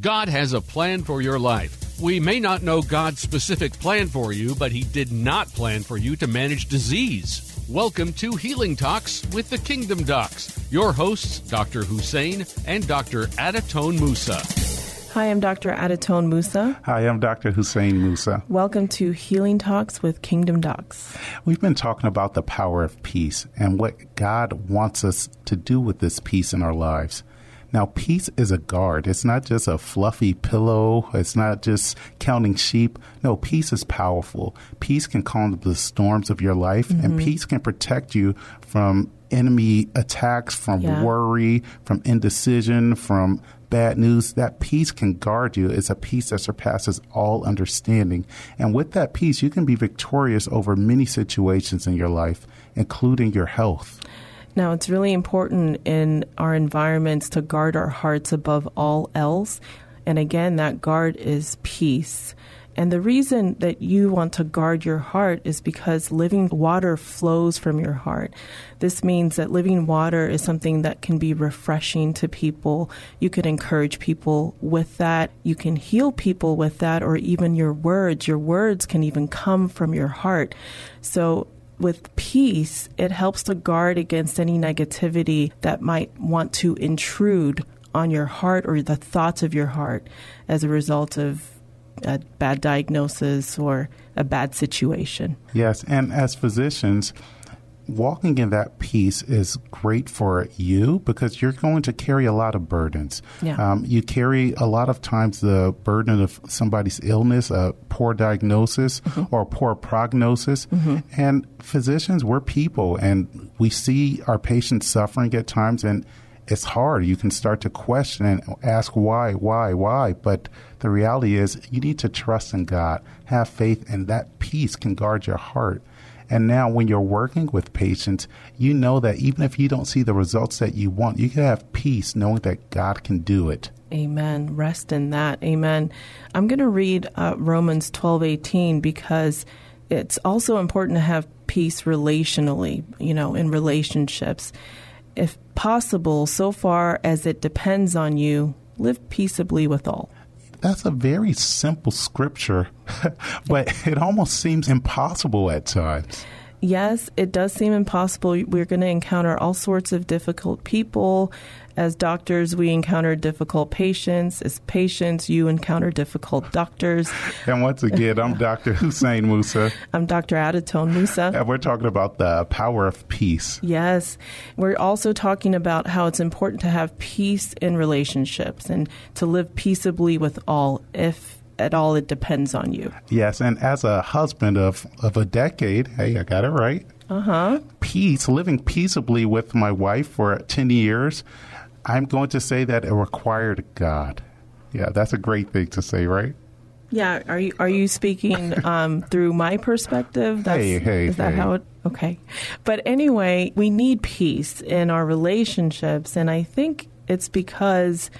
God has a plan for your life. We may not know God's specific plan for you, but He did not plan for you to manage disease. Welcome to Healing Talks with the Kingdom Docs. Your hosts, Dr. Hussein and Dr. Adatone Musa. Hi, I'm Dr. Adatone Musa. Hi, I'm Dr. Hussein Musa. Welcome to Healing Talks with Kingdom Docs. We've been talking about the power of peace and what God wants us to do with this peace in our lives. Now, peace is a guard. It's not just a fluffy pillow. It's not just counting sheep. No, peace is powerful. Peace can calm the storms of your life, mm-hmm. and peace can protect you from enemy attacks, from yeah. worry, from indecision, from bad news, that peace can guard you. It's a peace that surpasses all understanding. And with that peace, you can be victorious over many situations in your life, including your health. Now, it's really important in our environments to guard our hearts above all else. And again, that guard is peace. And the reason that you want to guard your heart is because living water flows from your heart. This means that living water is something that can be refreshing to people. You can encourage people with that. You can heal people with that, or even your words. Your words can even come from your heart. So with peace, it helps to guard against any negativity that might want to intrude on your heart or the thoughts of your heart as a result of a bad diagnosis or a bad situation. Yes, and as physicians, walking in that peace is great for you because you're going to carry a lot of burdens. Yeah. Um, you carry a lot of times the burden of somebody's illness, a poor diagnosis, mm-hmm. or a poor prognosis. Mm-hmm. And physicians, we're people, and we see our patients suffering at times, and it's hard. You can start to question and ask why, why, why. But the reality is, you need to trust in God, have faith, and that peace can guard your heart. And now, when you're working with patients, you know that even if you don't see the results that you want, you can have peace knowing that God can do it. Amen. Rest in that. Amen. I'm going to read uh, Romans 12 18 because it's also important to have peace relationally, you know, in relationships if possible, so far as it depends on you, live peaceably with all. That's a very simple scripture, but it almost seems impossible at times. Yes, it does seem impossible. We're going to encounter all sorts of difficult people as doctors, we encounter difficult patients. As patients, you encounter difficult doctors. And once again, I'm Dr. Hussein Musa. I'm Dr. Adatone Musa. And we're talking about the power of peace. Yes. We're also talking about how it's important to have peace in relationships and to live peaceably with all if at all it depends on you. Yes, and as a husband of, of a decade, hey, I got it right. Uh huh. Peace, living peaceably with my wife for 10 years I'm going to say that it required God. Yeah, that's a great thing to say, right? Yeah, are you are you speaking um, through my perspective? That's, hey, hey, is that hey. how it? Okay, but anyway, we need peace in our relationships, and I think it's because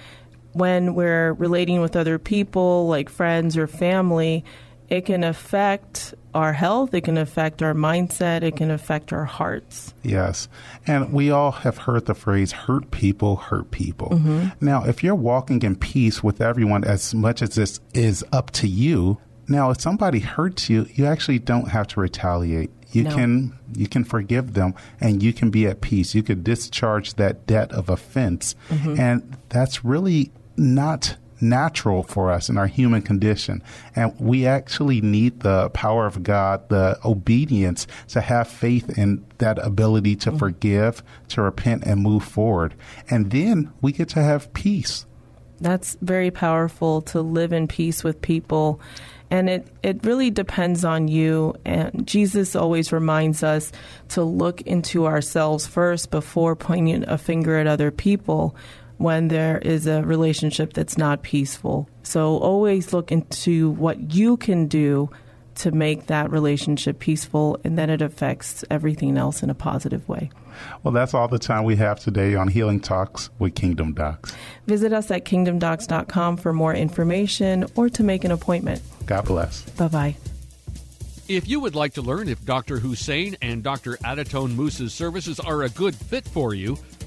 when we're relating with other people, like friends or family, it can affect our health, it can affect our mindset, it can affect our hearts. Yes. And we all have heard the phrase hurt people hurt people. Mm-hmm. Now, if you're walking in peace with everyone as much as this is up to you, now if somebody hurts you, you actually don't have to retaliate. You no. can you can forgive them and you can be at peace. You could discharge that debt of offense. Mm-hmm. And that's really not natural for us in our human condition. And we actually need the power of God, the obedience to have faith in that ability to mm-hmm. forgive, to repent, and move forward. And then we get to have peace. That's very powerful to live in peace with people. And it, it really depends on you. And Jesus always reminds us to look into ourselves first before pointing a finger at other people when there is a relationship that's not peaceful. So always look into what you can do to make that relationship peaceful, and then it affects everything else in a positive way. Well, that's all the time we have today on Healing Talks with Kingdom Docs. Visit us at kingdomdocs.com for more information or to make an appointment. God bless. Bye bye. If you would like to learn if Dr. Hussein and Dr. Adatone Musa's services are a good fit for you,